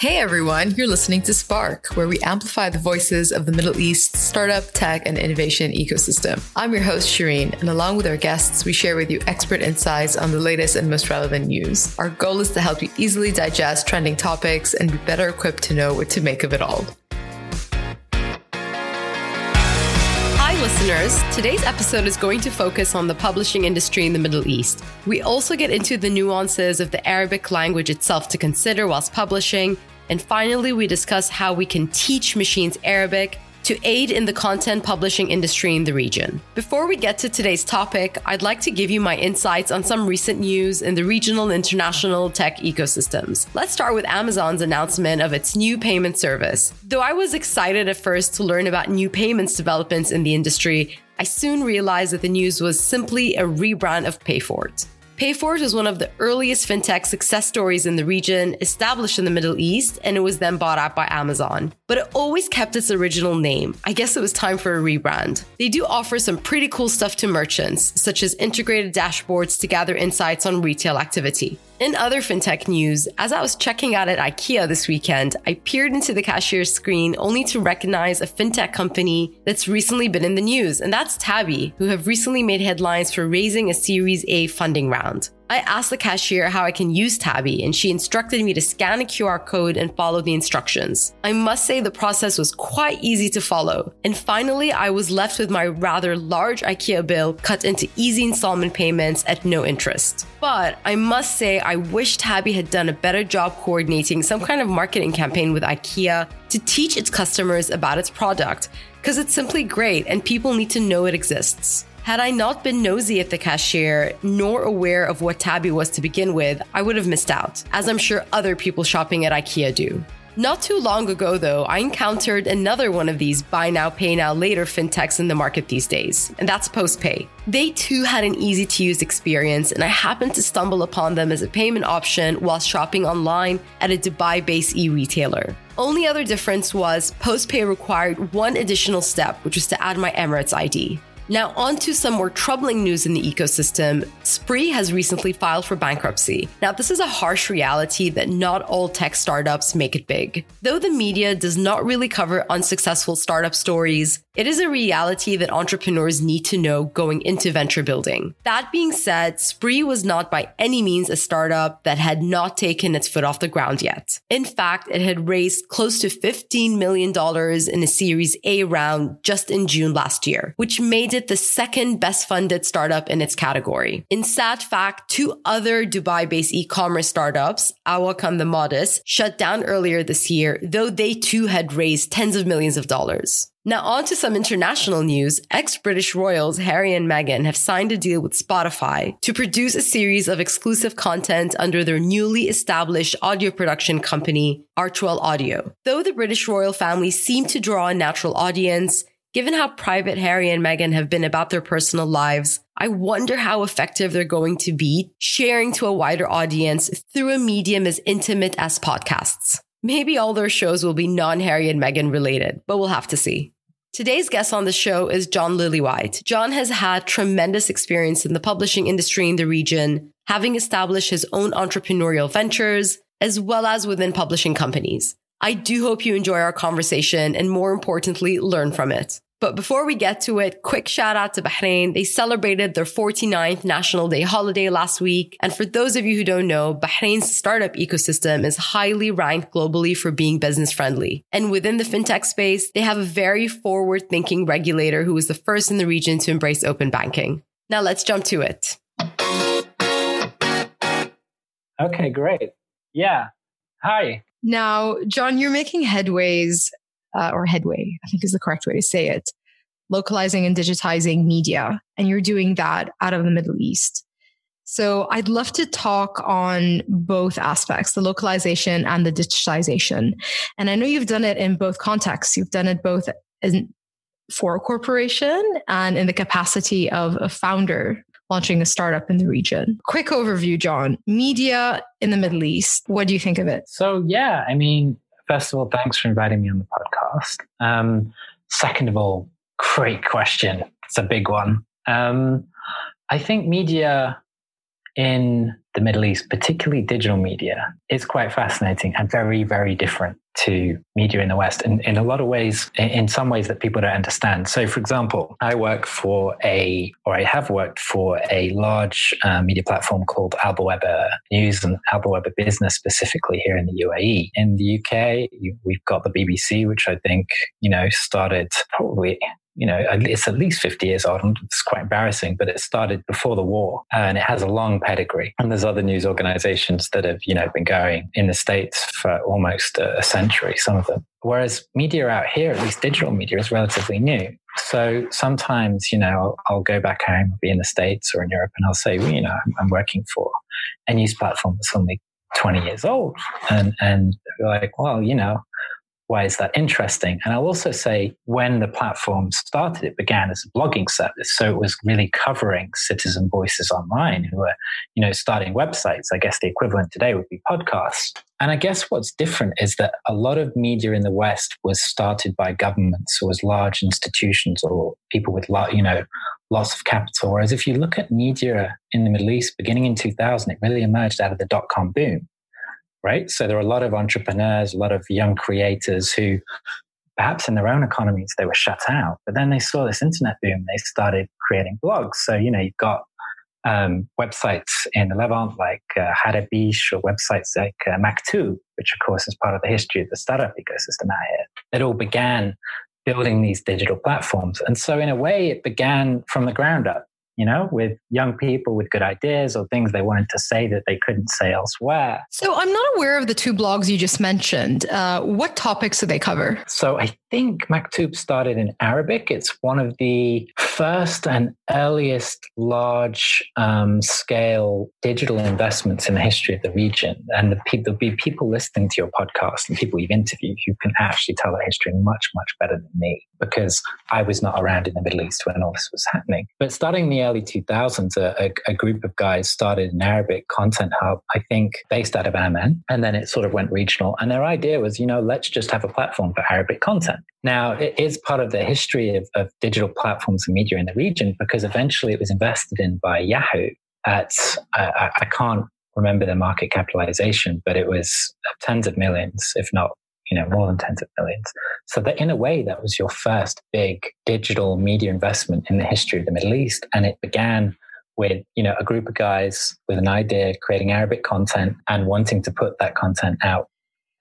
Hey everyone, you're listening to Spark, where we amplify the voices of the Middle East startup, tech, and innovation ecosystem. I'm your host, Shireen, and along with our guests, we share with you expert insights on the latest and most relevant news. Our goal is to help you easily digest trending topics and be better equipped to know what to make of it all. Hi, listeners. Today's episode is going to focus on the publishing industry in the Middle East. We also get into the nuances of the Arabic language itself to consider whilst publishing. And finally, we discuss how we can teach machines Arabic to aid in the content publishing industry in the region. Before we get to today's topic, I'd like to give you my insights on some recent news in the regional and international tech ecosystems. Let's start with Amazon's announcement of its new payment service. Though I was excited at first to learn about new payments developments in the industry, I soon realized that the news was simply a rebrand of Payfort. Payfort was one of the earliest fintech success stories in the region, established in the Middle East, and it was then bought out by Amazon. But it always kept its original name. I guess it was time for a rebrand. They do offer some pretty cool stuff to merchants, such as integrated dashboards to gather insights on retail activity. In other fintech news, as I was checking out at IKEA this weekend, I peered into the cashier's screen only to recognize a fintech company that's recently been in the news, and that's Tabby, who have recently made headlines for raising a Series A funding round. I asked the cashier how I can use Tabby, and she instructed me to scan a QR code and follow the instructions. I must say the process was quite easy to follow. And finally, I was left with my rather large IKEA bill cut into easy installment payments at no interest. But I must say, I wish Tabby had done a better job coordinating some kind of marketing campaign with IKEA to teach its customers about its product, because it's simply great and people need to know it exists. Had I not been nosy at the cashier, nor aware of what Tabby was to begin with, I would have missed out, as I'm sure other people shopping at IKEA do. Not too long ago, though, I encountered another one of these buy now, pay now later fintechs in the market these days, and that's PostPay. They too had an easy to use experience, and I happened to stumble upon them as a payment option while shopping online at a Dubai based e retailer. Only other difference was PostPay required one additional step, which was to add my Emirates ID. Now, on to some more troubling news in the ecosystem. Sprii has recently filed for bankruptcy. Now, this is a harsh reality that not all tech startups make it big. Though the media does not really cover unsuccessful startup stories, it is a reality that entrepreneurs need to know going into venture building. That being said, Sprii was not by any means a startup that had not taken its foot off the ground yet. In fact, it had raised close to $15 million in a Series A round just in June last year, which made it the second best funded startup in its category. In sad fact, two other Dubai based e commerce startups, Awok and the Modist, shut down earlier this year, though they too had raised tens of millions of dollars. Now, on to some international news. Ex British royals Harry and Meghan have signed a deal with Spotify to produce a series of exclusive content under their newly established audio production company, Archewell Audio. Though the British royal family seem to draw a natural audience, Given how private Harry and Meghan have been about their personal lives, I wonder how effective they're going to be sharing to a wider audience through a medium as intimate as podcasts. Maybe all their shows will be non Harry and Meghan related, but we'll have to see. Today's guest on the show is John Lillywhite. John has had tremendous experience in the publishing industry in the region, having established his own entrepreneurial ventures, as well as within publishing companies. I do hope you enjoy our conversation and more importantly, learn from it. But before we get to it, quick shout out to Bahrain. They celebrated their 49th National Day holiday last week. And for those of you who don't know, Bahrain's startup ecosystem is highly ranked globally for being business friendly. And within the fintech space, they have a very forward thinking regulator who was the first in the region to embrace open banking. Now let's jump to it. Okay, great. Yeah. Hi. Now, John, you're making headways, uh, or headway, I think is the correct way to say it, localizing and digitizing media, and you're doing that out of the Middle East. So I'd love to talk on both aspects, the localization and the digitization. And I know you've done it in both contexts. You've done it both in, for a corporation and in the capacity of a founder launching a startup in the region. Quick overview, John. Media in the Middle East. What do you think of it? So, yeah, I mean, first of all, thanks for inviting me on the podcast. Um, second of all, great question. It's a big one. Um, I think media in the Middle East, particularly digital media, is quite fascinating and very, very different to media in the West in, in a lot of ways, in some ways that people don't understand. So, for example, I work for a, or I have worked for a large uh, media platform called Albawaba News and Albawaba Business, specifically here in the UAE. In the UK, we've got the BBC, which I think, you know, started probably you know, it's at least 50 years old. It's quite embarrassing, but it started before the war and it has a long pedigree. And there's other news organizations that have, you know, been going in the States for almost a century, some of them. Whereas media out here, at least digital media, is relatively new. So sometimes, you know, I'll, I'll go back home, be in the States or in Europe, and I'll say, well, you know, I'm, I'm working for a news platform that's only 20 years old. And, and like, well, you know, why is that interesting? And I'll also say when the platform started, it began as a blogging service. So it was really covering citizen voices online who were, you know, starting websites. I guess the equivalent today would be podcasts. And I guess what's different is that a lot of media in the West was started by governments or as large institutions or people with, you know, lots of capital. Whereas if you look at media in the Middle East beginning in 2000, it really emerged out of the dot com boom right? So there are a lot of entrepreneurs, a lot of young creators who perhaps in their own economies they were shut out, but then they saw this internet boom. They started creating blogs. So, you know, you've got um, websites in the Levant like uh, Hadabish or websites like uh, Maktoob, which of course is part of the history of the startup ecosystem out here. It all began building these digital platforms. And so in a way, it began from the ground up you know, with young people with good ideas or things they wanted to say that they couldn't say elsewhere. So I'm not aware of the two blogs you just mentioned. Uh, what topics do they cover? So I think Maktoob started in Arabic. It's one of the first and earliest large um, scale digital investments in the history of the region. And the pe- there'll be people listening to your podcast and people you've interviewed who can actually tell the history much, much better than me because I was not around in the Middle East when all this was happening. But starting in the early 2000s, a, a group of guys started an Arabic content hub, I think based out of Amman. And then it sort of went regional. And their idea was, you know, let's just have a platform for Arabic content. Now, it is part of the history of, of digital platforms and media in the region because eventually it was invested in by Yahoo at, uh, I can't remember the market capitalization, but it was tens of millions, if not you know more than tens of millions. So that in a way, that was your first big digital media investment in the history of the Middle East, and it began with you know a group of guys with an idea, creating Arabic content and wanting to put that content out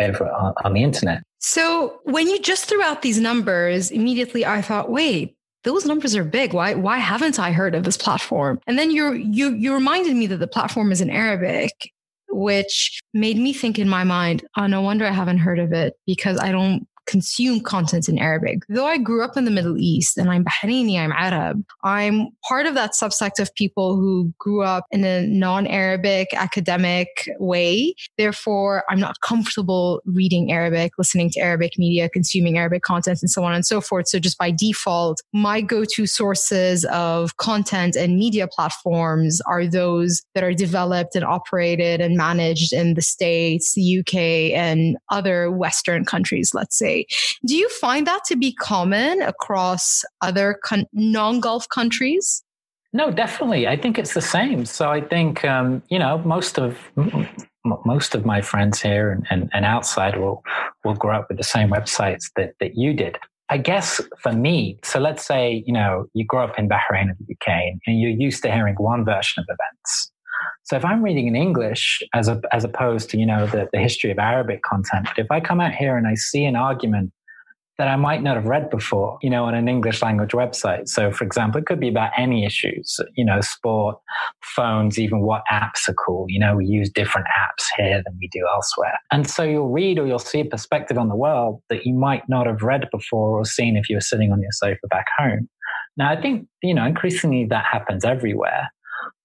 over on, on the internet. So when you just threw out these numbers, immediately I thought, wait, those numbers are big. Why why haven't I heard of this platform? And then you you you reminded me that the platform is in Arabic, which made me think in my mind, oh no wonder I haven't heard of it because I don't consume content in Arabic. Though I grew up in the Middle East and I'm Bahraini, I'm Arab, I'm part of that subsect of people who grew up in a non Arabic academic way. Therefore, I'm not comfortable reading Arabic, listening to Arabic media, consuming Arabic content, and so on and so forth. So, just by default, my go to sources of content and media platforms are those that are developed and operated and managed in the States, the UK, and other Western countries, let's say. Do you find that to be common across other con- non Gulf countries? No, definitely. I think it's the same. So I think um, you know most of most of my friends here and, and, and, outside will will grow up with the same websites that that you did. I guess for me, so let's say you know you grow up in Bahrain or the UK and you're used to hearing one version of events. So if I'm reading in English as a, as opposed to you know the, the history of Arabic content, but if I come out here and I see an argument that I might not have read before, you know, on an English language website. So, for example, it could be about any issues, you know, sport, phones, even what apps are cool. You know, we use different apps here than we do elsewhere. And so you'll read or you'll see a perspective on the world that you might not have read before or seen if you were sitting on your sofa back home. Now, I think, you know, increasingly that happens everywhere.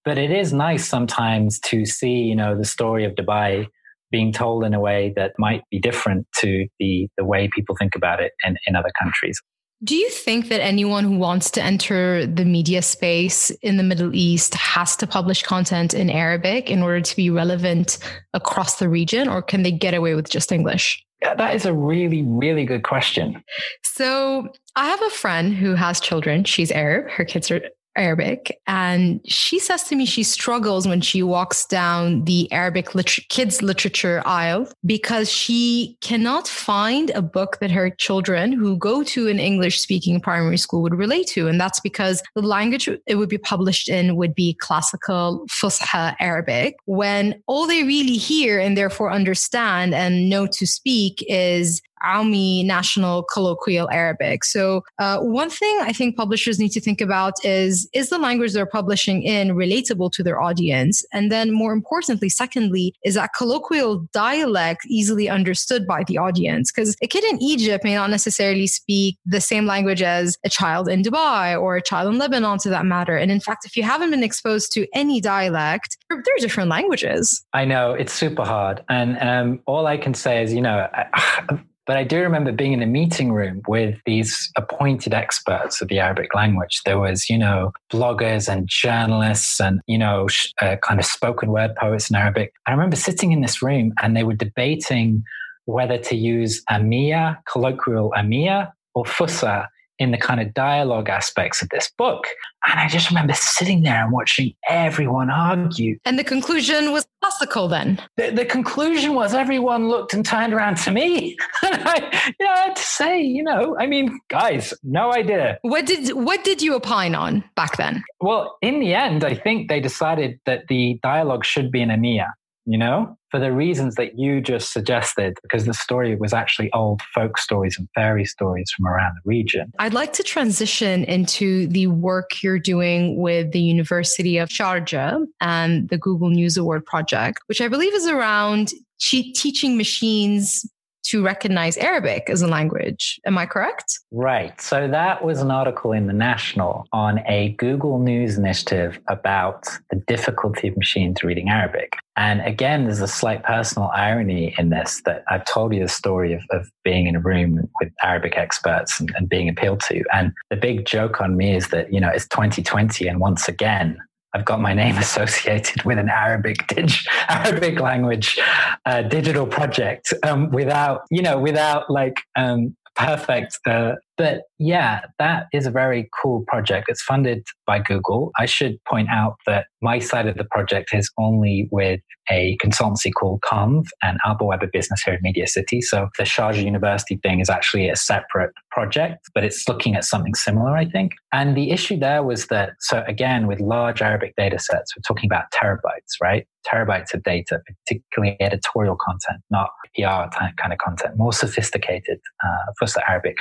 But it is nice sometimes to see, you know, the story of Dubai being told in a way that might be different to the, the way people think about it in, in other countries. Do you think that anyone who wants to enter the media space in the Middle East has to publish content in Arabic in order to be relevant across the region, or can they get away with just English? Yeah, that is a really, really good question. So, I have a friend who has children. She's Arab. Her kids are Arabic. And she says to me she struggles when she walks down the Arabic liter- kids literature aisle because she cannot find a book that her children who go to an English speaking primary school would relate to. And that's because the language it would be published in would be classical Fusha Arabic, when all they really hear and therefore understand and know to speak is Aumi National Colloquial Arabic. So, uh, one thing I think publishers need to think about is is the language they're publishing in relatable to their audience? And then, more importantly, secondly, is that colloquial dialect easily understood by the audience? Because a kid in Egypt may not necessarily speak the same language as a child in Dubai or a child in Lebanon, to that matter. And in fact, if you haven't been exposed to any dialect, they're different languages. I know it's super hard. And um, all I can say is, you know, I, but I do remember being in a meeting room with these appointed experts of the Arabic language. There was, you know, bloggers and journalists and, you know, uh, kind of spoken word poets in Arabic. I remember sitting in this room and they were debating whether to use Amiya, colloquial Amiya, or Fusha in the kind of dialogue aspects of this book. And I just remember sitting there and watching everyone argue. And the conclusion was classical then? The, the conclusion was everyone looked and turned around to me. and I, you know, I had to say, you know, I mean, guys, no idea. What did what did you opine on back then? Well, in the end, I think they decided that the dialogue should be in Amiya you know, for the reasons that you just suggested, because the story was actually old folk stories and fairy stories from around the region. I'd like to transition into the work you're doing with the University of Sharjah and the Google News Award project, which I believe is around teaching machines to recognize Arabic as a language. Am I correct? Right. So that was an article in the National on a Google News initiative about the difficulty of machines reading Arabic. And again, there's a slight personal irony in this that I've told you the story of, of being in a room with Arabic experts and, and being appealed to. And the big joke on me is that, you know, it's 2020 and once again, I've got my name associated with an Arabic dig- Arabic language uh, digital project um, without you know without like um, perfect uh, but yeah, that is a very cool project. It's funded by Google. I should point out that my side of the project is only with a consultancy called Conv and Albawaba Business here in Media City. So the Sharjah University thing is actually a separate project, but it's looking at something similar, I think. And the issue there was that, so again, with large Arabic data sets, we're talking about terabytes, right? Terabytes of data, particularly editorial content, not PR kind of content, more sophisticated uh, for Arabic.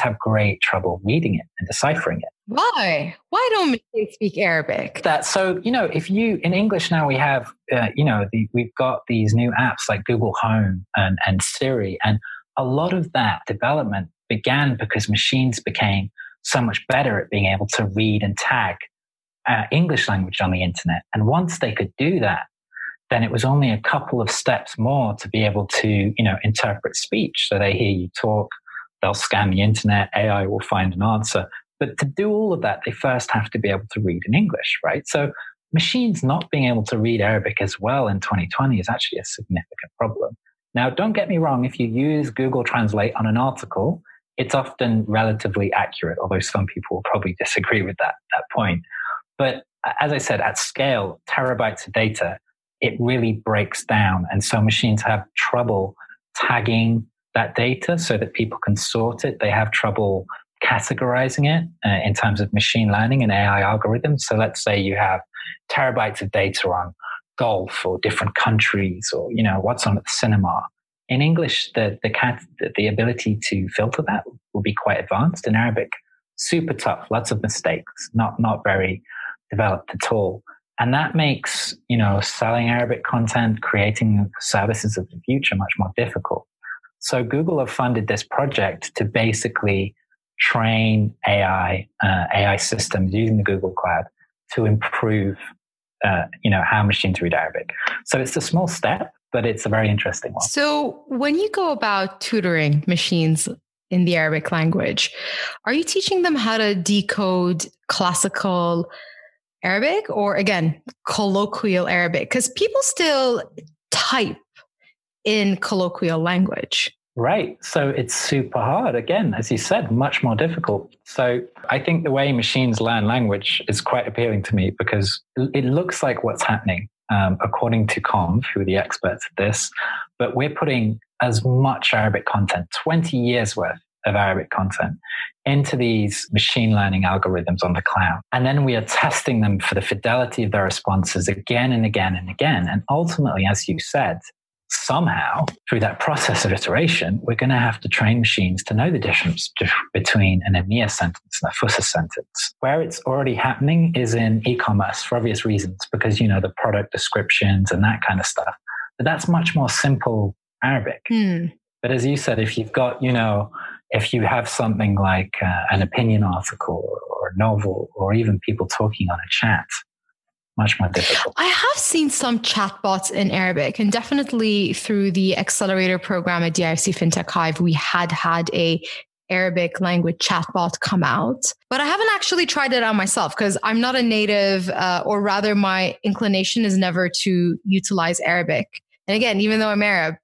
Have great trouble reading it and deciphering it. Why? Why don't they speak Arabic? That so you know if you in English now we have uh, you know the, we've got these new apps like Google Home and and Siri and a lot of that development began because machines became so much better at being able to read and tag uh, English language on the internet. And once they could do that, then it was only a couple of steps more to be able to, you know, interpret speech. So they hear you talk, They'll scan the internet, AI will find an answer. But to do all of that, they first have to be able to read in English, right? So machines not being able to read Arabic as well in 2020 is actually a significant problem. Now, don't get me wrong, if you use Google Translate on an article, it's often relatively accurate, although some people will probably disagree with that, that point. But as I said, at scale, terabytes of data, it really breaks down. And so machines have trouble tagging that data so that people can sort it. They have trouble categorizing it uh, in terms of machine learning and AI algorithms. So let's say you have terabytes of data on golf or different countries or, you know, what's on at the cinema. In English, the, the, cat, the ability to filter that will be quite advanced. In Arabic, super tough, lots of mistakes, not, not very developed at all. And that makes, you know, selling Arabic content, creating services of the future much more difficult. So Google have funded this project to basically train AI, uh, AI systems using the Google Cloud to improve, uh, you know, how machines read Arabic. So it's a small step, but it's a very interesting one. So when you go about tutoring machines in the Arabic language, are you teaching them how to decode classical Arabic or again, colloquial Arabic? Because people still type in colloquial language. Right. So it's super hard. Again, as you said, much more difficult. So I think the way machines learn language is quite appealing to me because it looks like what's happening, um, according to Conv, who are the experts at this. But we're putting as much Arabic content, 20 years worth of Arabic content, into these machine learning algorithms on the cloud. And then we are testing them for the fidelity of their responses again and again and again. And ultimately, as you said, somehow through that process of iteration, we're going to have to train machines to know the difference between an Amiya sentence and a Fusha sentence. Where it's already happening is in e-commerce for obvious reasons, because, you know, the product descriptions and that kind of stuff. But that's much more simple Arabic. Hmm. But as you said, if you've got, you know, if you have something like uh, an opinion article or a novel or even people talking on a chat, much more difficult. I have seen some chatbots in Arabic, and definitely through the accelerator program at DIFC FinTech Hive, we had had a Arabic language chatbot come out. But I haven't actually tried it out myself because I'm not a native, uh, or rather, my inclination is never to utilize Arabic. And again, even though I'm Arab,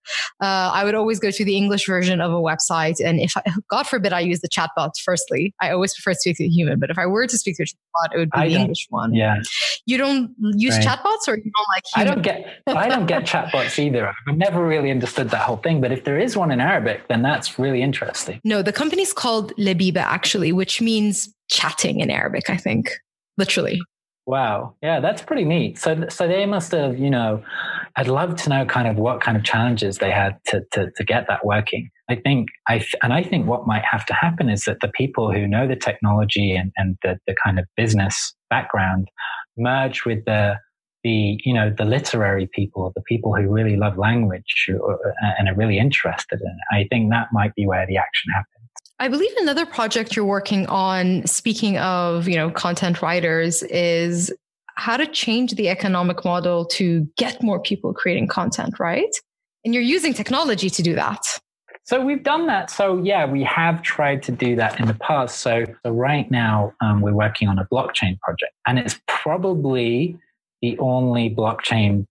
uh, I would always go to the English version of a website. And if I, God forbid I use the chatbot, firstly, I always prefer to speak to a human. But if I were to speak to a chatbot, it would be I the English one. Yeah. You don't use right. chatbots or you don't like human? I don't get, I don't get chatbots either. I've never really understood that whole thing. But if there is one in Arabic, then that's really interesting. No, the company's called Labiba actually, which means chatting in Arabic, I think, literally. Wow. Yeah, that's pretty neat. So, so they must have, you know, I'd love to know kind of what kind of challenges they had to, to, to get that working. I think I, and I think what might have to happen is that the people who know the technology and, and the, the kind of business background merge with the, the, you know, the literary people, the people who really love language uh, uh, and are really interested in it. I think that might be where the action happens. I believe another project you're working on, speaking of, you know, content writers, is how to change the economic model to get more people creating content, right? And you're using technology to do that. So we've done that. So yeah, we have tried to do that in the past. So, so right now um, we're working on a blockchain project, and it's probably the only blockchain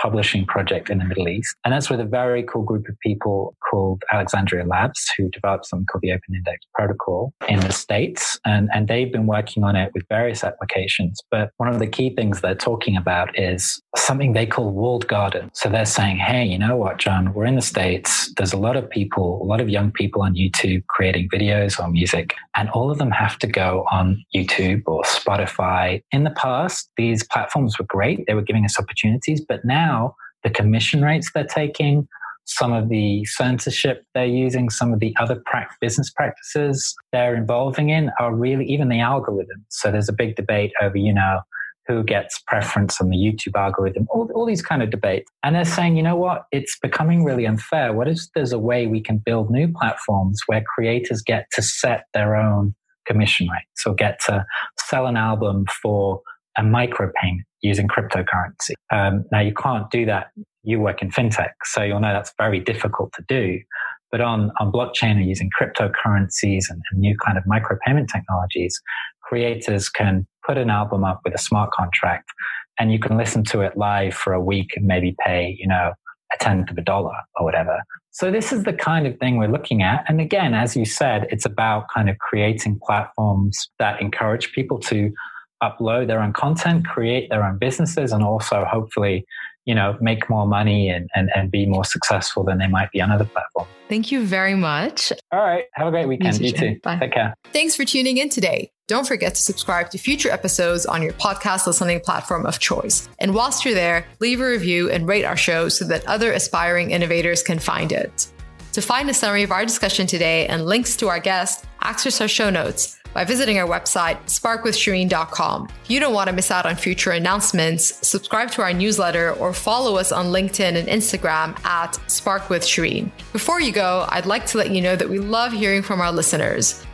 publishing project in the Middle East. And that's with a very cool group of people called Alexandria Labs, who developed something called the Open Index Protocol in the States. And, and they've been working on it with various applications. But one of the key things they're talking about is something they call walled garden. So they're saying, hey, you know what, John, we're in the States. There's a lot of people, a lot of young people on YouTube creating videos or music, and all of them have to go on YouTube or Spotify. In the past, these platforms were great. They were giving us opportunities, but now the commission rates they're taking, some of the censorship they're using, some of the other business practices they're involving in are really even the algorithms. So there's a big debate over, you know, who gets preference on the YouTube algorithm, all, all these kind of debates. And they're saying, you know what, it's becoming really unfair. What if there's a way we can build new platforms where creators get to set their own commission rates or get to sell an album for a micropayment using cryptocurrency. Um, now you can't do that. You work in fintech, so you'll know that's very difficult to do. But on, on blockchain and using cryptocurrencies and, and new kind of micropayment technologies, creators can put an album up with a smart contract and you can listen to it live for a week and maybe pay, you know, a tenth of a dollar or whatever. So this is the kind of thing we're looking at. And again, as you said, it's about kind of creating platforms that encourage people to upload their own content, create their own businesses, and also hopefully, you know, make more money and, and, and be more successful than they might be on other platforms. Thank you very much. All right. Have a great weekend. You, you too. Bye. Take care. Thanks for tuning in today. Don't forget to subscribe to future episodes on your podcast listening platform of choice. And whilst you're there, leave a review and rate our show so that other aspiring innovators can find it. To find a summary of our discussion today and links to our guests, access our show notes by visiting our website, sparkwithshireen.com. You don't want to miss out on future announcements, subscribe to our newsletter or follow us on LinkedIn and Instagram at sparkwithshireen. Before you go, I'd like to let you know that we love hearing from our listeners.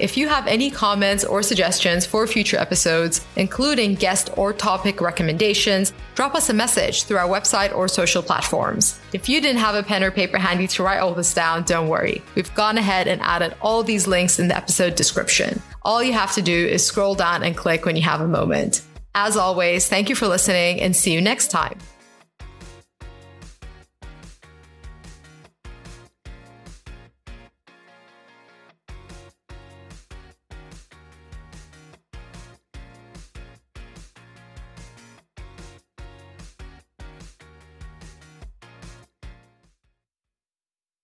If you have any comments or suggestions for future episodes, including guest or topic recommendations, drop us a message through our website or social platforms. If you didn't have a pen or paper handy to write all this down, don't worry. We've gone ahead and added all these links in the episode description. All you have to do is scroll down and click when you have a moment. As always, thank you for listening and see you next time.